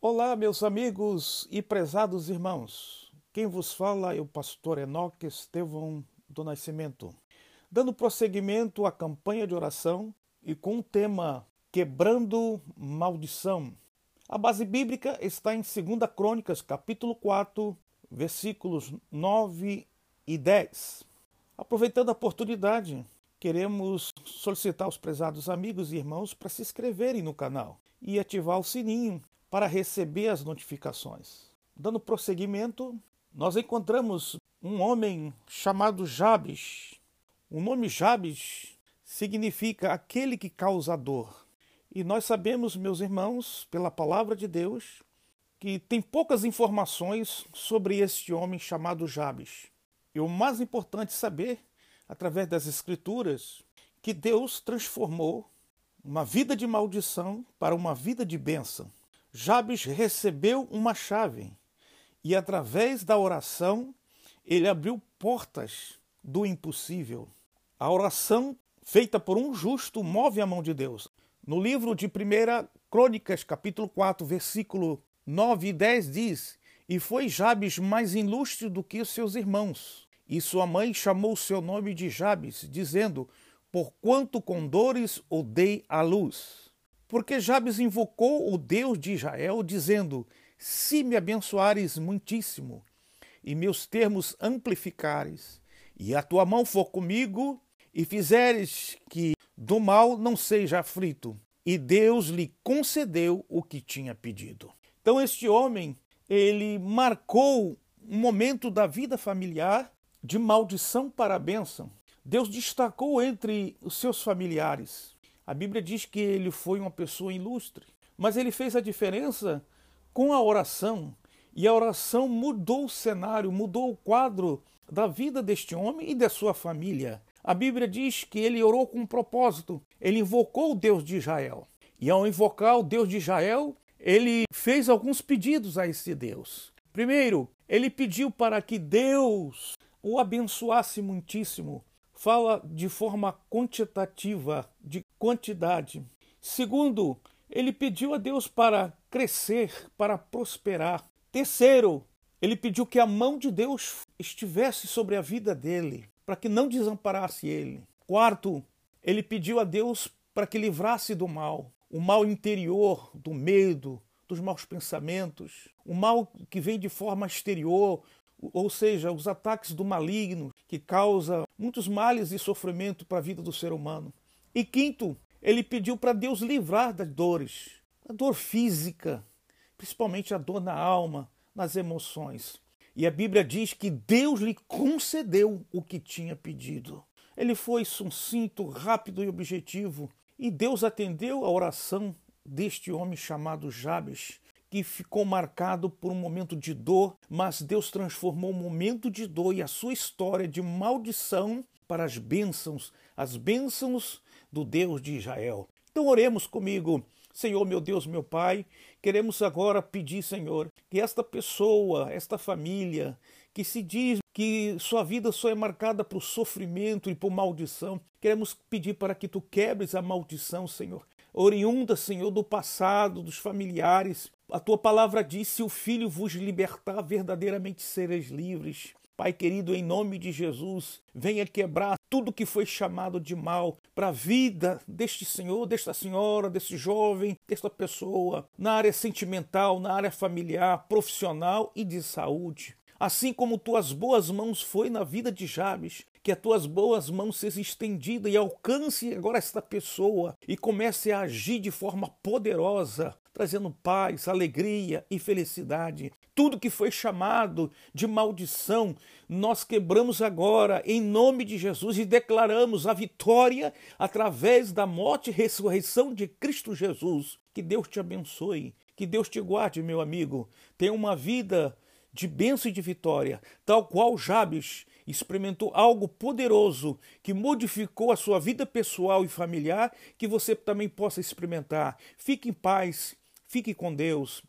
Olá, meus amigos e prezados irmãos. Quem vos fala é o pastor Enoque Estevão do Nascimento, dando prosseguimento à campanha de oração e com o tema Quebrando Maldição. A base bíblica está em 2 Crônicas, capítulo 4, versículos 9 e 10. Aproveitando a oportunidade, queremos solicitar aos prezados amigos e irmãos para se inscreverem no canal e ativar o sininho para receber as notificações. Dando prosseguimento, nós encontramos um homem chamado Jabes. O nome Jabes significa aquele que causa dor. E nós sabemos, meus irmãos, pela palavra de Deus, que tem poucas informações sobre este homem chamado Jabes. E o mais importante saber, através das Escrituras, que Deus transformou uma vida de maldição para uma vida de bênção. Jabes recebeu uma chave e, através da oração, ele abriu portas do impossível. A oração feita por um justo move a mão de Deus. No livro de 1 Crônicas, capítulo 4, versículo 9 e 10 diz: E foi Jabes mais ilustre do que os seus irmãos. E sua mãe chamou seu nome de Jabes, dizendo: Porquanto com dores o dei à luz. Porque Jabes invocou o Deus de Israel, dizendo: Se me abençoares muitíssimo, e meus termos amplificares, e a tua mão for comigo, e fizeres que do mal não seja aflito. E Deus lhe concedeu o que tinha pedido. Então, este homem, ele marcou um momento da vida familiar de maldição para bênção. Deus destacou entre os seus familiares. A Bíblia diz que ele foi uma pessoa ilustre, mas ele fez a diferença com a oração. E a oração mudou o cenário, mudou o quadro da vida deste homem e da sua família. A Bíblia diz que ele orou com um propósito, ele invocou o Deus de Israel. E ao invocar o Deus de Israel, ele fez alguns pedidos a esse Deus. Primeiro, ele pediu para que Deus o abençoasse muitíssimo fala de forma quantitativa, de quantidade. Segundo, ele pediu a Deus para crescer, para prosperar. Terceiro, ele pediu que a mão de Deus estivesse sobre a vida dele, para que não desamparasse ele. Quarto, ele pediu a Deus para que livrasse do mal, o mal interior, do medo, dos maus pensamentos, o mal que vem de forma exterior, ou seja, os ataques do maligno, que causa muitos males e sofrimento para a vida do ser humano. E quinto, ele pediu para Deus livrar das dores, a dor física, principalmente a dor na alma, nas emoções. E a Bíblia diz que Deus lhe concedeu o que tinha pedido. Ele foi sucinto, rápido e objetivo, e Deus atendeu a oração deste homem chamado Jabes, que ficou marcado por um momento de dor, mas Deus transformou o momento de dor e a sua história de maldição para as bênçãos, as bênçãos do Deus de Israel. Então oremos comigo. Senhor, meu Deus, meu Pai, queremos agora pedir, Senhor, que esta pessoa, esta família, que se diz que sua vida só é marcada por sofrimento e por maldição, queremos pedir para que tu quebres a maldição, Senhor, oriunda, Senhor, do passado, dos familiares, a tua palavra diz: se o Filho vos libertar, verdadeiramente sereis livres. Pai querido, em nome de Jesus, venha quebrar tudo que foi chamado de mal para a vida deste senhor, desta senhora, desse jovem, desta pessoa, na área sentimental, na área familiar, profissional e de saúde. Assim como tuas boas mãos foi na vida de Jabes, que as tuas boas mãos sejam estendidas e alcance agora esta pessoa e comece a agir de forma poderosa, trazendo paz, alegria e felicidade. Tudo que foi chamado de maldição, nós quebramos agora em nome de Jesus e declaramos a vitória através da morte e ressurreição de Cristo Jesus. Que Deus te abençoe, que Deus te guarde, meu amigo. Tenha uma vida de bênção e de vitória, tal qual Jabes experimentou algo poderoso que modificou a sua vida pessoal e familiar, que você também possa experimentar. Fique em paz, fique com Deus.